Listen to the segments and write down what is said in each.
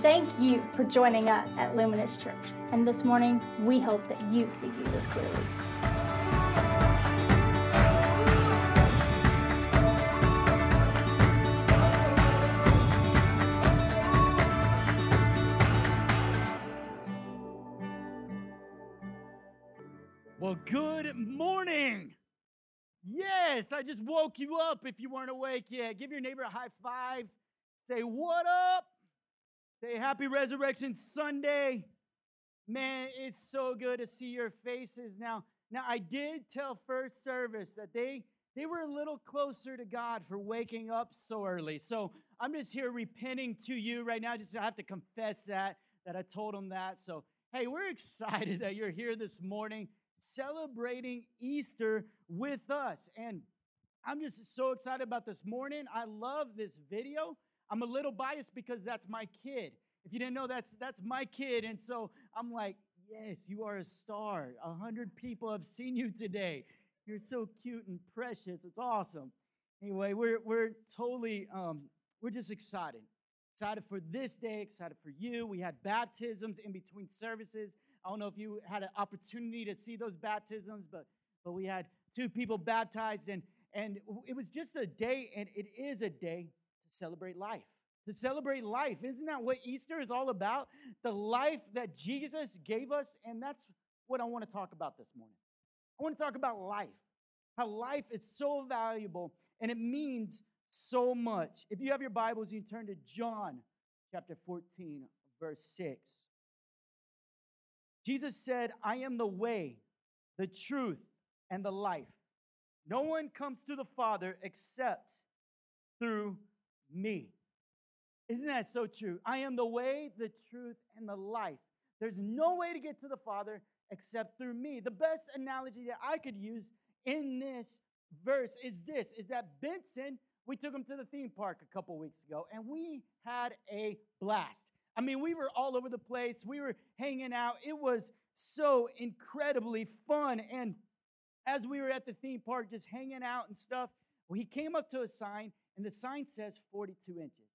Thank you for joining us at Luminous Church. And this morning, we hope that you see Jesus clearly. Well, good morning. Yes, I just woke you up if you weren't awake yet. Give your neighbor a high five. Say, What up? Say, Happy Resurrection Sunday. Man, it's so good to see your faces now. Now, I did tell first service that they they were a little closer to God for waking up so early. So I'm just here repenting to you right now. Just I have to confess that that I told them that. So hey, we're excited that you're here this morning celebrating Easter with us. And I'm just so excited about this morning. I love this video. I'm a little biased because that's my kid. If you didn't know, that's that's my kid, and so I'm like, yes, you are a star. A hundred people have seen you today. You're so cute and precious. It's awesome. Anyway, we're we're totally um, we're just excited. Excited for this day, excited for you. We had baptisms in between services. I don't know if you had an opportunity to see those baptisms, but but we had two people baptized, and and it was just a day, and it is a day to celebrate life. To celebrate life. Isn't that what Easter is all about? The life that Jesus gave us, and that's what I want to talk about this morning. I want to talk about life. How life is so valuable and it means so much. If you have your Bibles, you turn to John chapter 14, verse 6. Jesus said, I am the way, the truth, and the life. No one comes to the Father except through me. Isn't that so true? I am the way, the truth, and the life. There's no way to get to the Father except through me. The best analogy that I could use in this verse is this is that Benson, we took him to the theme park a couple weeks ago and we had a blast. I mean, we were all over the place. We were hanging out. It was so incredibly fun. And as we were at the theme park just hanging out and stuff, he came up to a sign, and the sign says 42 inches.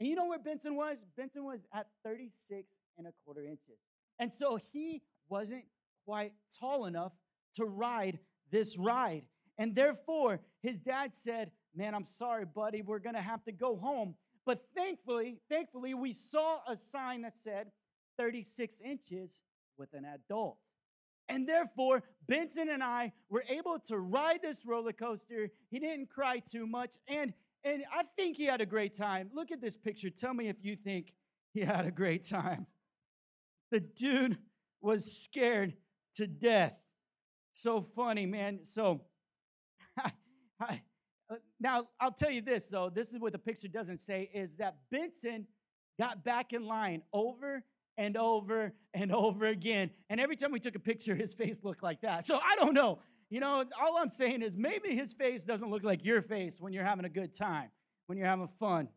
And you know where Benson was? Benson was at 36 and a quarter inches. And so he wasn't quite tall enough to ride this ride. And therefore, his dad said, Man, I'm sorry, buddy, we're gonna have to go home. But thankfully, thankfully, we saw a sign that said 36 inches with an adult. And therefore, Benson and I were able to ride this roller coaster. He didn't cry too much. And, and I think he had a great time. Look at this picture. Tell me if you think he had a great time. The dude was scared to death. So funny, man. So, now I'll tell you this though. This is what the picture doesn't say: is that Benson got back in line over and over and over again. And every time we took a picture, his face looked like that. So I don't know. You know, all I'm saying is maybe his face doesn't look like your face when you're having a good time, when you're having fun.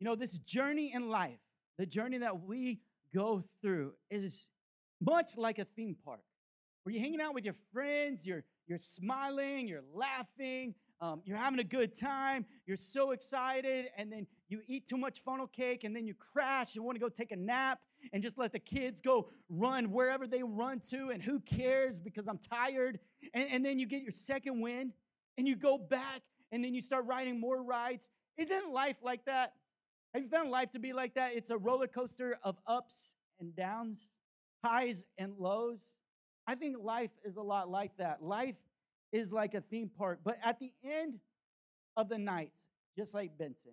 You know, this journey in life, the journey that we go through, is much like a theme park where you're hanging out with your friends, you're, you're smiling, you're laughing, um, you're having a good time, you're so excited, and then you eat too much funnel cake, and then you crash and want to go take a nap and just let the kids go run wherever they run to, and who cares because I'm tired. And, and then you get your second win, and you go back, and then you start riding more rides. Isn't life like that? Have you found life to be like that? It's a roller coaster of ups and downs, highs and lows. I think life is a lot like that. Life is like a theme park, but at the end of the night, just like Benson,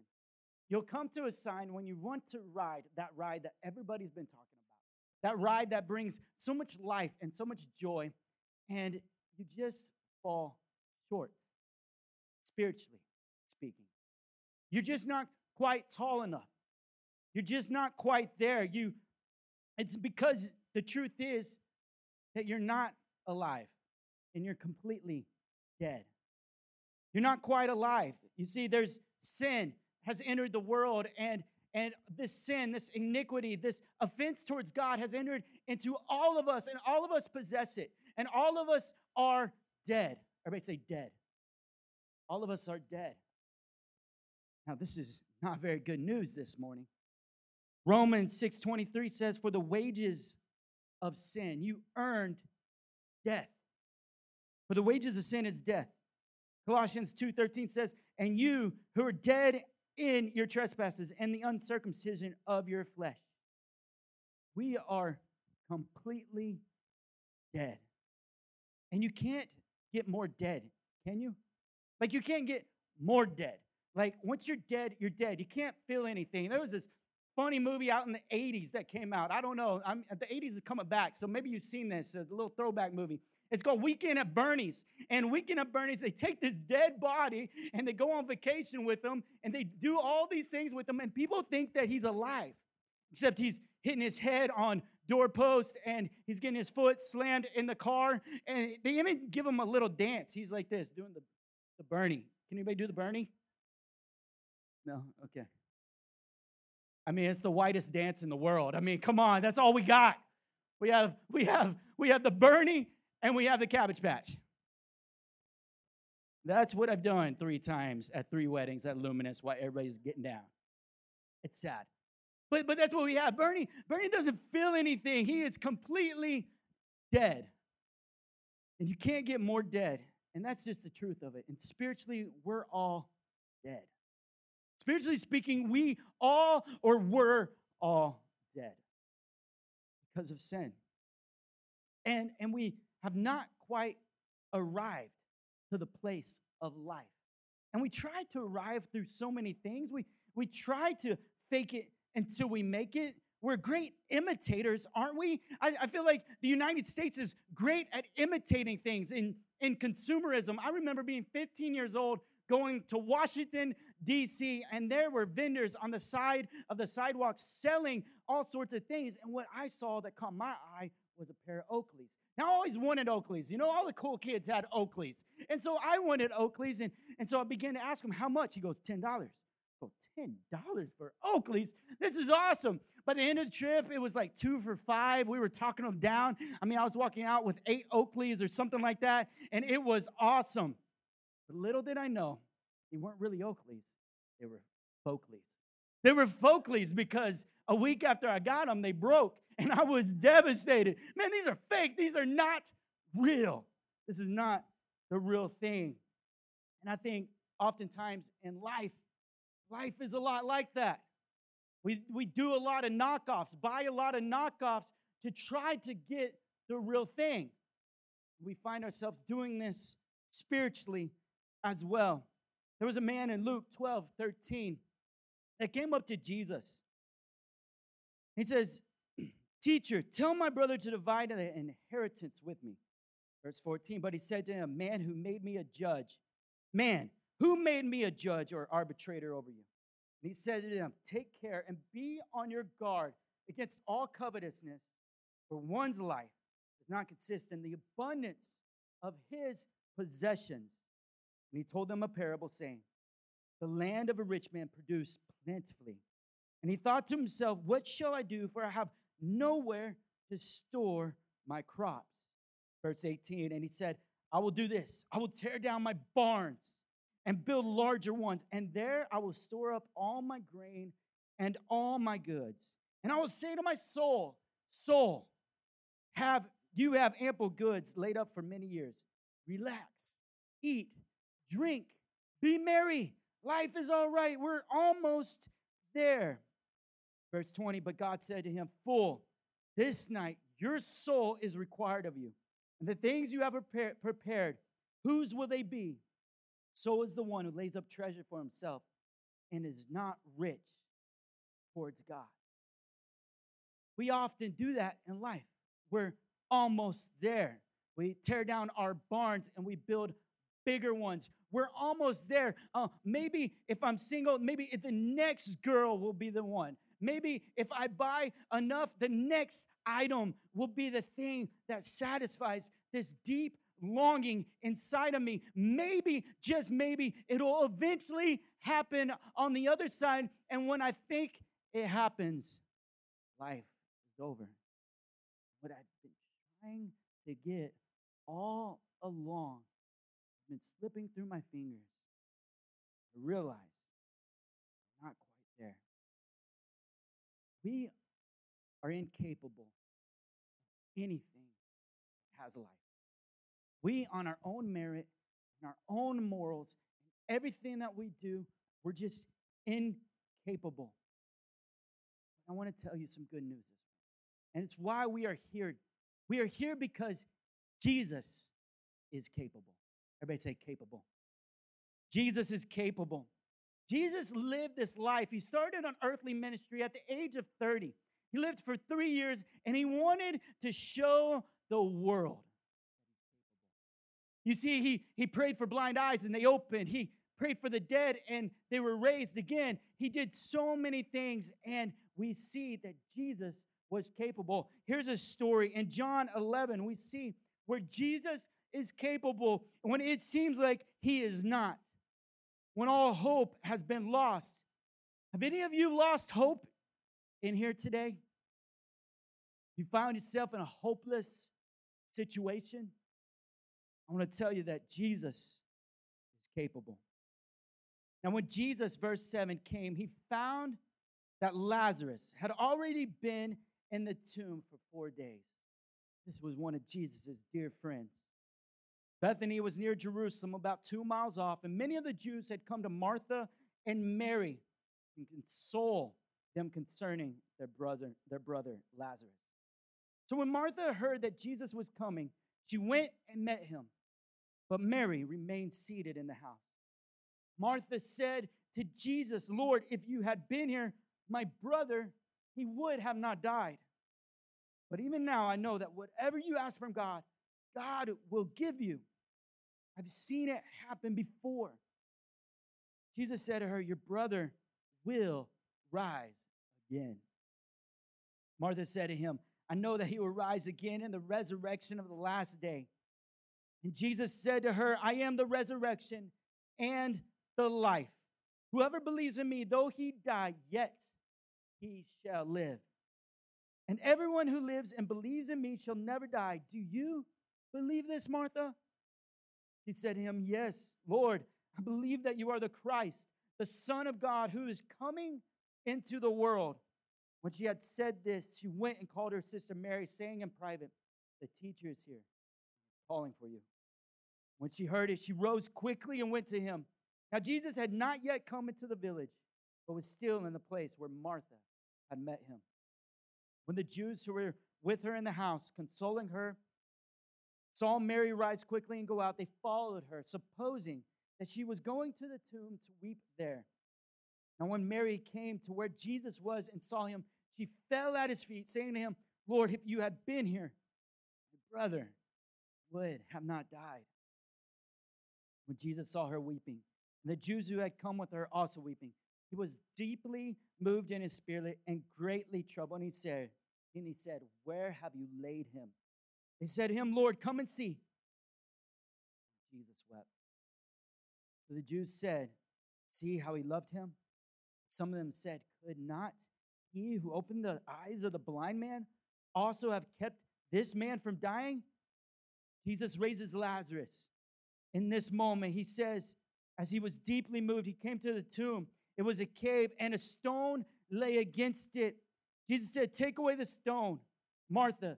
you'll come to a sign when you want to ride that ride that everybody's been talking about. That ride that brings so much life and so much joy, and you just fall short, spiritually speaking. You're just not quite tall enough. You're just not quite there. You it's because the truth is that you're not alive and you're completely dead. You're not quite alive. You see, there's sin has entered the world, and and this sin, this iniquity, this offense towards God has entered into all of us, and all of us possess it, and all of us are dead. Everybody say dead. All of us are dead. Now, this is not very good news this morning. Romans 6:23 says for the wages of sin you earned death. For the wages of sin is death. Colossians 2:13 says, "And you who are dead in your trespasses and the uncircumcision of your flesh." We are completely dead. And you can't get more dead, can you? Like you can't get more dead. Like once you're dead, you're dead. You can't feel anything. There was this funny movie out in the 80s that came out. I don't know. I'm, the 80s is coming back, so maybe you've seen this, a little throwback movie. It's called Weekend at Bernie's. And Weekend at Bernie's, they take this dead body and they go on vacation with him and they do all these things with him, and people think that he's alive, except he's hitting his head on doorposts and he's getting his foot slammed in the car. And they even give him a little dance. He's like this, doing the, the Bernie. Can anybody do the Bernie? No? Okay. I mean, it's the whitest dance in the world. I mean, come on, that's all we got. We have we have we have the Bernie and we have the Cabbage Patch. That's what I've done three times at three weddings at Luminous while everybody's getting down. It's sad. But but that's what we have. Bernie, Bernie doesn't feel anything. He is completely dead. And you can't get more dead. And that's just the truth of it. And spiritually, we're all dead. Spiritually speaking, we all or were all dead because of sin. And, and we have not quite arrived to the place of life. And we try to arrive through so many things. We, we try to fake it until we make it. We're great imitators, aren't we? I, I feel like the United States is great at imitating things in, in consumerism. I remember being 15 years old going to Washington, D.C., and there were vendors on the side of the sidewalk selling all sorts of things. And what I saw that caught my eye was a pair of Oakleys. Now, I always wanted Oakleys. You know, all the cool kids had Oakleys. And so I wanted Oakleys, and, and so I began to ask him, how much? He goes, $10. I go, $10 for Oakleys? This is awesome. By the end of the trip, it was like two for five. We were talking them down. I mean, I was walking out with eight Oakleys or something like that, and it was awesome. But little did I know, they weren't really Oakleys, they were Folkleys. They were Folkleys because a week after I got them, they broke, and I was devastated. Man, these are fake. These are not real. This is not the real thing. And I think oftentimes in life, life is a lot like that. We, we do a lot of knockoffs, buy a lot of knockoffs to try to get the real thing. We find ourselves doing this spiritually as well. There was a man in Luke 12, 13 that came up to Jesus. He says, Teacher, tell my brother to divide the inheritance with me. Verse 14, but he said to him, Man who made me a judge, man, who made me a judge or arbitrator over you? And he said to them, Take care and be on your guard against all covetousness, for one's life does not consist in the abundance of his possessions. And he told them a parable, saying, The land of a rich man produced plentifully. And he thought to himself, What shall I do? For I have nowhere to store my crops. Verse 18, and he said, I will do this I will tear down my barns and build larger ones, and there I will store up all my grain and all my goods. And I will say to my soul, Soul, have you have ample goods laid up for many years. Relax, eat, drink, be merry. Life is all right. We're almost there. Verse 20, but God said to him, Fool, this night your soul is required of you. And the things you have prepared, whose will they be? So is the one who lays up treasure for himself and is not rich towards God. We often do that in life. We're almost there. We tear down our barns and we build bigger ones. We're almost there. Uh, maybe if I'm single, maybe the next girl will be the one. Maybe if I buy enough, the next item will be the thing that satisfies this deep longing inside of me. Maybe, just maybe, it'll eventually happen on the other side. And when I think it happens, life is over. What I've been trying to get all along has been slipping through my fingers. I realize I'm not quite there. We are incapable of anything that has life. We, on our own merit and our own morals, and everything that we do, we're just incapable. I want to tell you some good news this morning. And it's why we are here. We are here because Jesus is capable. Everybody say capable. Jesus is capable. Jesus lived this life. He started on earthly ministry at the age of 30. He lived for three years and he wanted to show the world. You see, he, he prayed for blind eyes and they opened. He prayed for the dead and they were raised again. He did so many things, and we see that Jesus was capable. Here's a story in John 11. We see where Jesus is capable when it seems like he is not, when all hope has been lost. Have any of you lost hope in here today? You found yourself in a hopeless situation? I want to tell you that Jesus is capable. Now, when Jesus, verse 7, came, he found that Lazarus had already been in the tomb for four days. This was one of Jesus' dear friends. Bethany was near Jerusalem, about two miles off, and many of the Jews had come to Martha and Mary and console them concerning their brother, their brother Lazarus. So when Martha heard that Jesus was coming, she went and met him. But Mary remained seated in the house. Martha said to Jesus, Lord, if you had been here, my brother, he would have not died. But even now, I know that whatever you ask from God, God will give you. I've seen it happen before. Jesus said to her, Your brother will rise again. Martha said to him, I know that he will rise again in the resurrection of the last day. And Jesus said to her, I am the resurrection and the life. Whoever believes in me, though he die, yet he shall live. And everyone who lives and believes in me shall never die. Do you believe this, Martha? He said to him, Yes, Lord, I believe that you are the Christ, the Son of God, who is coming into the world. When she had said this, she went and called her sister Mary, saying in private, The teacher is here, calling for you. When she heard it, she rose quickly and went to him. Now, Jesus had not yet come into the village, but was still in the place where Martha had met him. When the Jews who were with her in the house, consoling her, saw Mary rise quickly and go out, they followed her, supposing that she was going to the tomb to weep there. Now, when Mary came to where Jesus was and saw him, she fell at his feet, saying to him, Lord, if you had been here, my brother would have not died. When Jesus saw her weeping, and the Jews who had come with her also weeping. He was deeply moved in his spirit and greatly troubled. And he said, and he said, Where have you laid him? They said to him, Lord, come and see. Jesus wept. So the Jews said, See how he loved him? Some of them said, Could not he who opened the eyes of the blind man also have kept this man from dying? Jesus raises Lazarus. In this moment, he says, as he was deeply moved, he came to the tomb. It was a cave, and a stone lay against it. Jesus said, Take away the stone. Martha,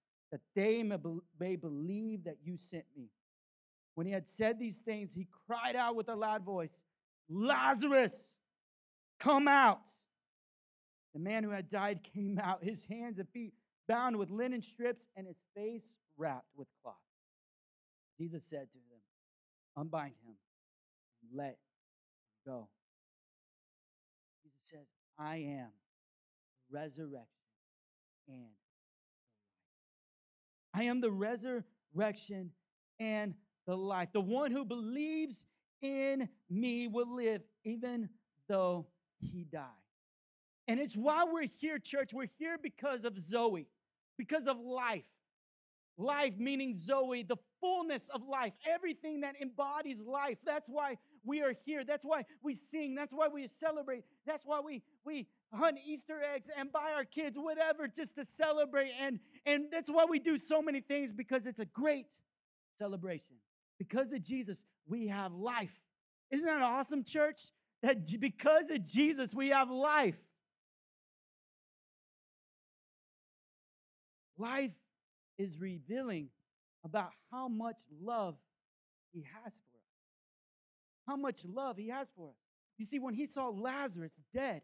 that they may believe that you sent me. When he had said these things, he cried out with a loud voice, Lazarus, come out. The man who had died came out, his hands and feet bound with linen strips and his face wrapped with cloth. Jesus said to them, Unbind him and let him go Jesus says, I am resurrection and. I am the resurrection and the life. The one who believes in me will live even though he die. And it's why we're here, church. We're here because of Zoe, because of life. Life meaning Zoe, the fullness of life, everything that embodies life. That's why we are here. That's why we sing. That's why we celebrate. That's why we, we hunt Easter eggs and buy our kids whatever just to celebrate. And, and that's why we do so many things because it's a great celebration. Because of Jesus, we have life. Isn't that awesome, church? That because of Jesus, we have life. Life is revealing about how much love he has for us. How much love he has for us. You see, when he saw Lazarus dead,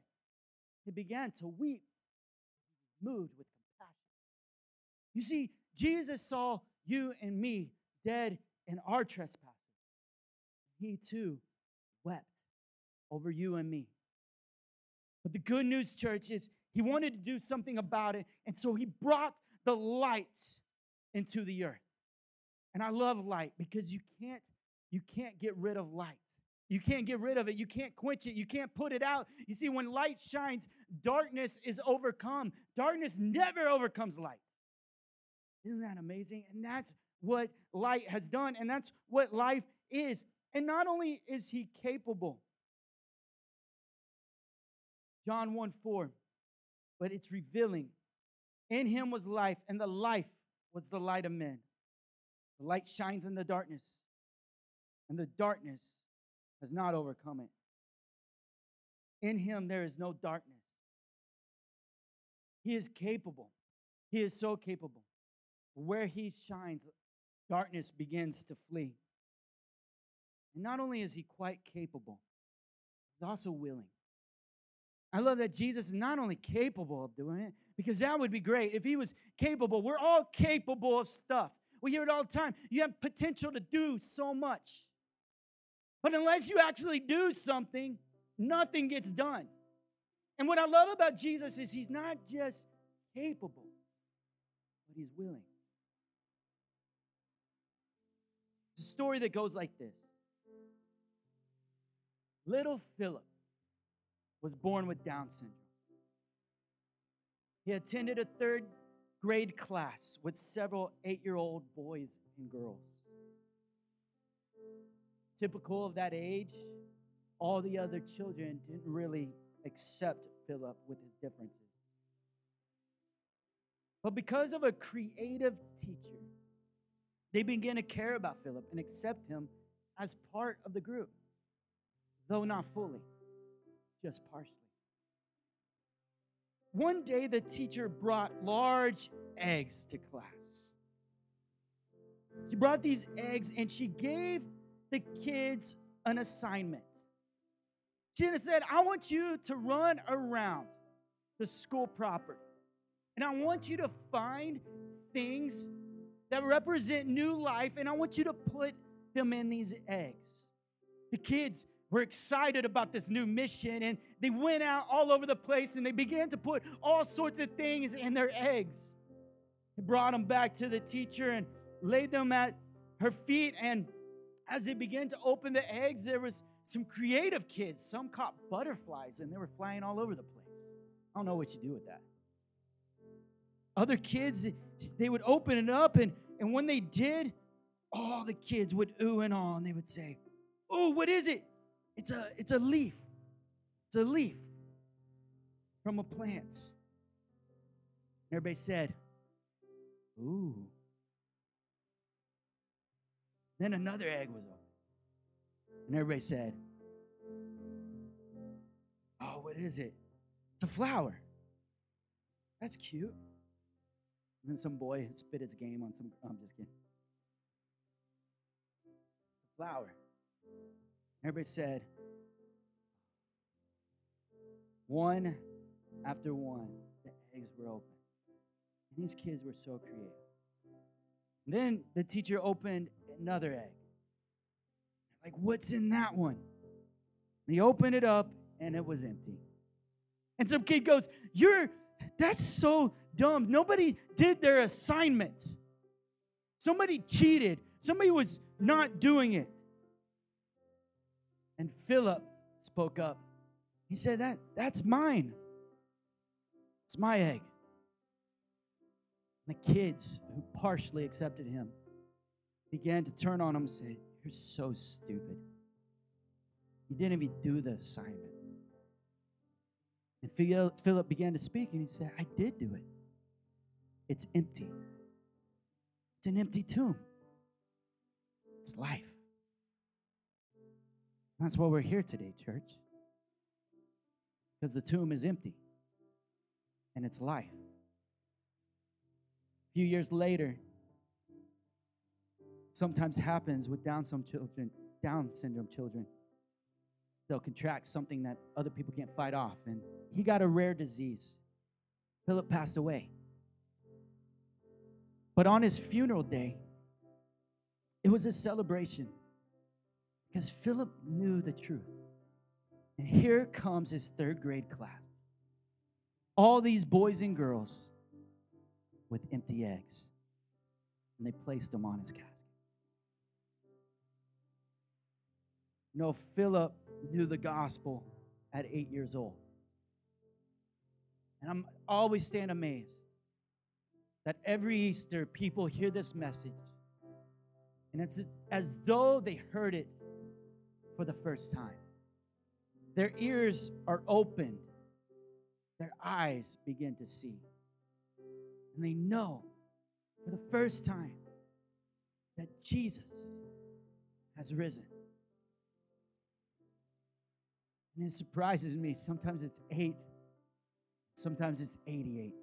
he began to weep, moved with. You see, Jesus saw you and me dead in our trespasses. He too wept over you and me. But the good news, church, is he wanted to do something about it. And so he brought the light into the earth. And I love light because you can't you can't get rid of light. You can't get rid of it. You can't quench it. You can't put it out. You see, when light shines, darkness is overcome. Darkness never overcomes light. Isn't that amazing? And that's what light has done, and that's what life is. And not only is he capable, John 1 4, but it's revealing. In him was life, and the life was the light of men. The light shines in the darkness, and the darkness has not overcome it. In him there is no darkness. He is capable. He is so capable. Where he shines, darkness begins to flee. And not only is he quite capable, he's also willing. I love that Jesus is not only capable of doing it, because that would be great if he was capable. We're all capable of stuff. We hear it all the time. You have potential to do so much. But unless you actually do something, nothing gets done. And what I love about Jesus is he's not just capable, but he's willing. It's a story that goes like this Little Philip was born with Down syndrome. He attended a third grade class with several eight year old boys and girls. Typical of that age, all the other children didn't really accept Philip with his differences. But because of a creative teacher, they began to care about Philip and accept him as part of the group, though not fully, just partially. One day, the teacher brought large eggs to class. She brought these eggs and she gave the kids an assignment. She said, I want you to run around the school property. And I want you to find things that represent new life, and I want you to put them in these eggs. The kids were excited about this new mission, and they went out all over the place and they began to put all sorts of things in their eggs. They brought them back to the teacher and laid them at her feet. And as they began to open the eggs, there was some creative kids. Some caught butterflies and they were flying all over the place. I don't know what you do with that. Other kids, they would open it up, and, and when they did, all the kids would ooh and ah, and they would say, Oh, what is it? It's a, it's a leaf. It's a leaf from a plant. Everybody said, Ooh. Then another egg was opened. And everybody said, Oh, what is it? It's a flower. That's cute. And then some boy spit his game on some. I'm just kidding. Flower. Everybody said, one after one, the eggs were open. And these kids were so creative. And then the teacher opened another egg. Like, what's in that one? And he opened it up and it was empty. And some kid goes, You're that's so dumb. Nobody did their assignment. Somebody cheated. Somebody was not doing it. And Philip spoke up. He said, That that's mine. It's my egg. And the kids who partially accepted him began to turn on him and say, You're so stupid. You didn't even do the assignment. And Philip began to speak and he said, I did do it. It's empty. It's an empty tomb. It's life. That's why we're here today, church. Because the tomb is empty and it's life. A few years later, sometimes happens with Down syndrome children, Down syndrome children. They'll contract something that other people can't fight off. And he got a rare disease. Philip passed away. But on his funeral day, it was a celebration because Philip knew the truth. And here comes his third grade class. All these boys and girls with empty eggs. And they placed them on his casket. No, Philip knew the gospel at eight years old. And I'm always stand amazed that every Easter people hear this message. And it's as though they heard it for the first time. Their ears are opened, their eyes begin to see. And they know for the first time that Jesus has risen. And it surprises me. Sometimes it's eight, sometimes it's 88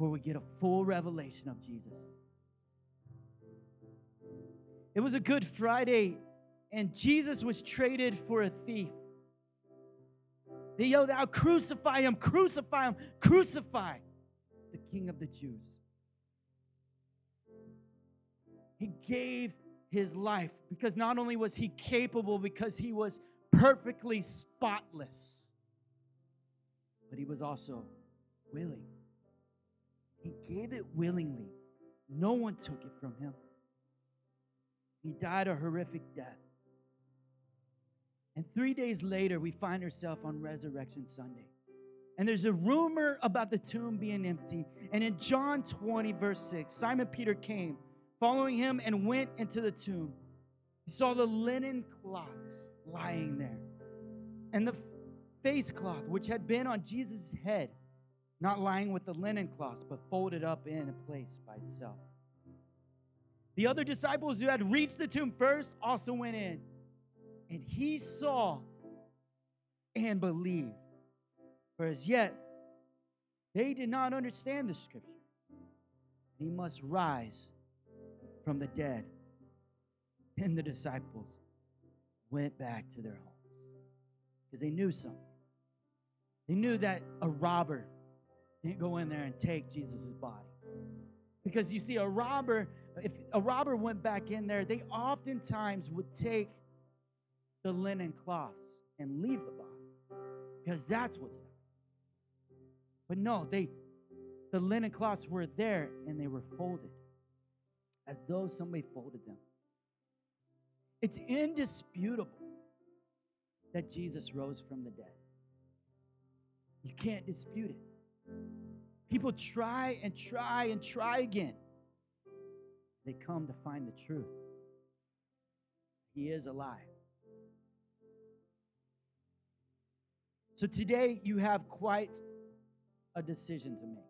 before we get a full revelation of Jesus. It was a Good Friday, and Jesus was traded for a thief. They yelled out, Crucify him, crucify him, crucify the King of the Jews. He gave his life because not only was he capable, because he was perfectly spotless, but he was also willing. He gave it willingly. No one took it from him. He died a horrific death. And three days later, we find ourselves on Resurrection Sunday. And there's a rumor about the tomb being empty. And in John 20, verse 6, Simon Peter came, following him, and went into the tomb. He saw the linen cloths lying there, and the face cloth which had been on Jesus' head, not lying with the linen cloths, but folded up in a place by itself. The other disciples who had reached the tomb first also went in and he saw and believed. For as yet, they did not understand the scripture. He must rise from the dead. And the disciples went back to their homes because they knew something. They knew that a robber didn't go in there and take Jesus' body. Because you see, a robber, if a robber went back in there, they oftentimes would take the linen cloths and leave the body because that's what's there. But no, they the linen cloths were there and they were folded as though somebody folded them. It's indisputable that Jesus rose from the dead. You can't dispute it. People try and try and try again. They come to find the truth. He is alive. So today you have quite a decision to make.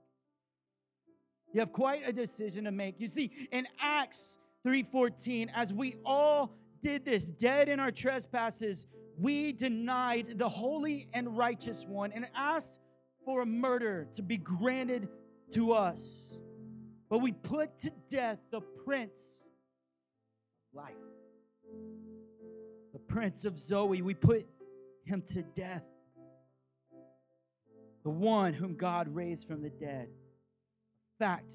You have quite a decision to make. You see, in Acts 3:14, as we all did this, dead in our trespasses, we denied the holy and righteous one and asked for a murder to be granted to us. But we put to death the prince of life. The prince of Zoe, we put him to death the one whom God raised from the dead. Fact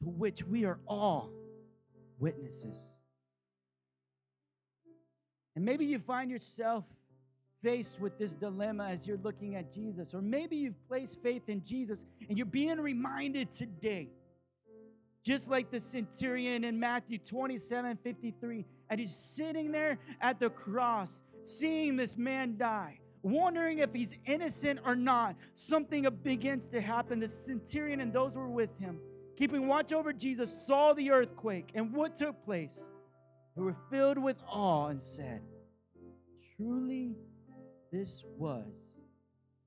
to which we are all witnesses. And maybe you find yourself faced with this dilemma as you're looking at Jesus, or maybe you've placed faith in Jesus and you're being reminded today, just like the centurion in Matthew 27 53, and he's sitting there at the cross, seeing this man die wondering if he's innocent or not, something begins to happen. The centurion and those who were with him, keeping watch over Jesus, saw the earthquake and what took place. They were filled with awe and said, Truly, this was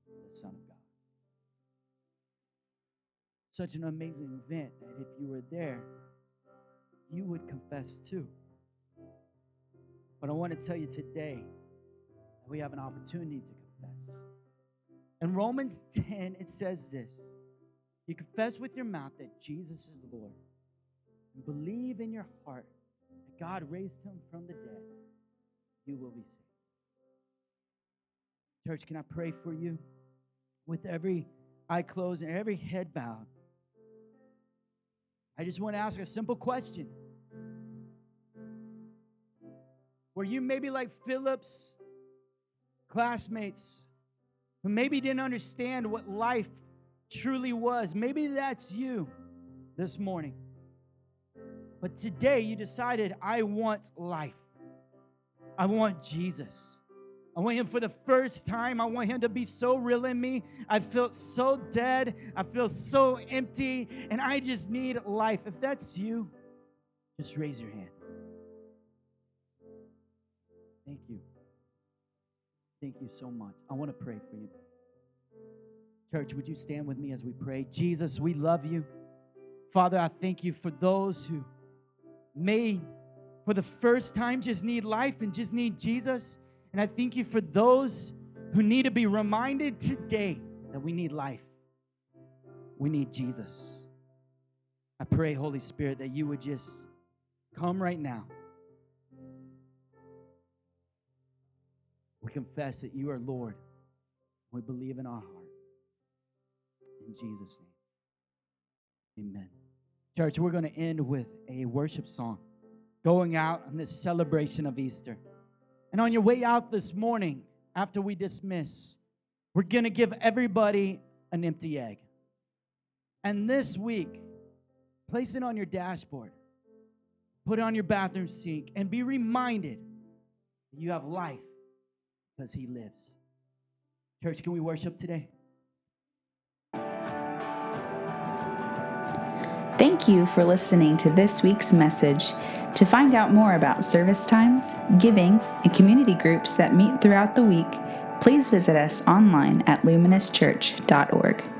the Son of God. Such an amazing event that if you were there, you would confess too. But I want to tell you today that we have an opportunity to confess. In Romans 10, it says this You confess with your mouth that Jesus is the Lord, and believe in your heart that God raised him from the dead, you will be saved. Church, can I pray for you? With every eye closed and every head bowed, I just want to ask a simple question. Were you maybe like Philip's classmates who maybe didn't understand what life truly was? Maybe that's you this morning. But today you decided, I want life. I want Jesus. I want him for the first time. I want him to be so real in me. I feel so dead. I feel so empty, and I just need life. If that's you, just raise your hand. Thank you. Thank you so much. I want to pray for you. Church, would you stand with me as we pray? Jesus, we love you. Father, I thank you for those who may, for the first time, just need life and just need Jesus. And I thank you for those who need to be reminded today that we need life. We need Jesus. I pray, Holy Spirit, that you would just come right now. We confess that you are Lord. We believe in our heart. In Jesus' name. Amen. Church, we're going to end with a worship song going out on this celebration of Easter. And on your way out this morning, after we dismiss, we're going to give everybody an empty egg. And this week, place it on your dashboard, put it on your bathroom sink, and be reminded you have life because He lives. Church, can we worship today? Thank you for listening to this week's message. To find out more about service times, giving, and community groups that meet throughout the week, please visit us online at luminoschurch.org.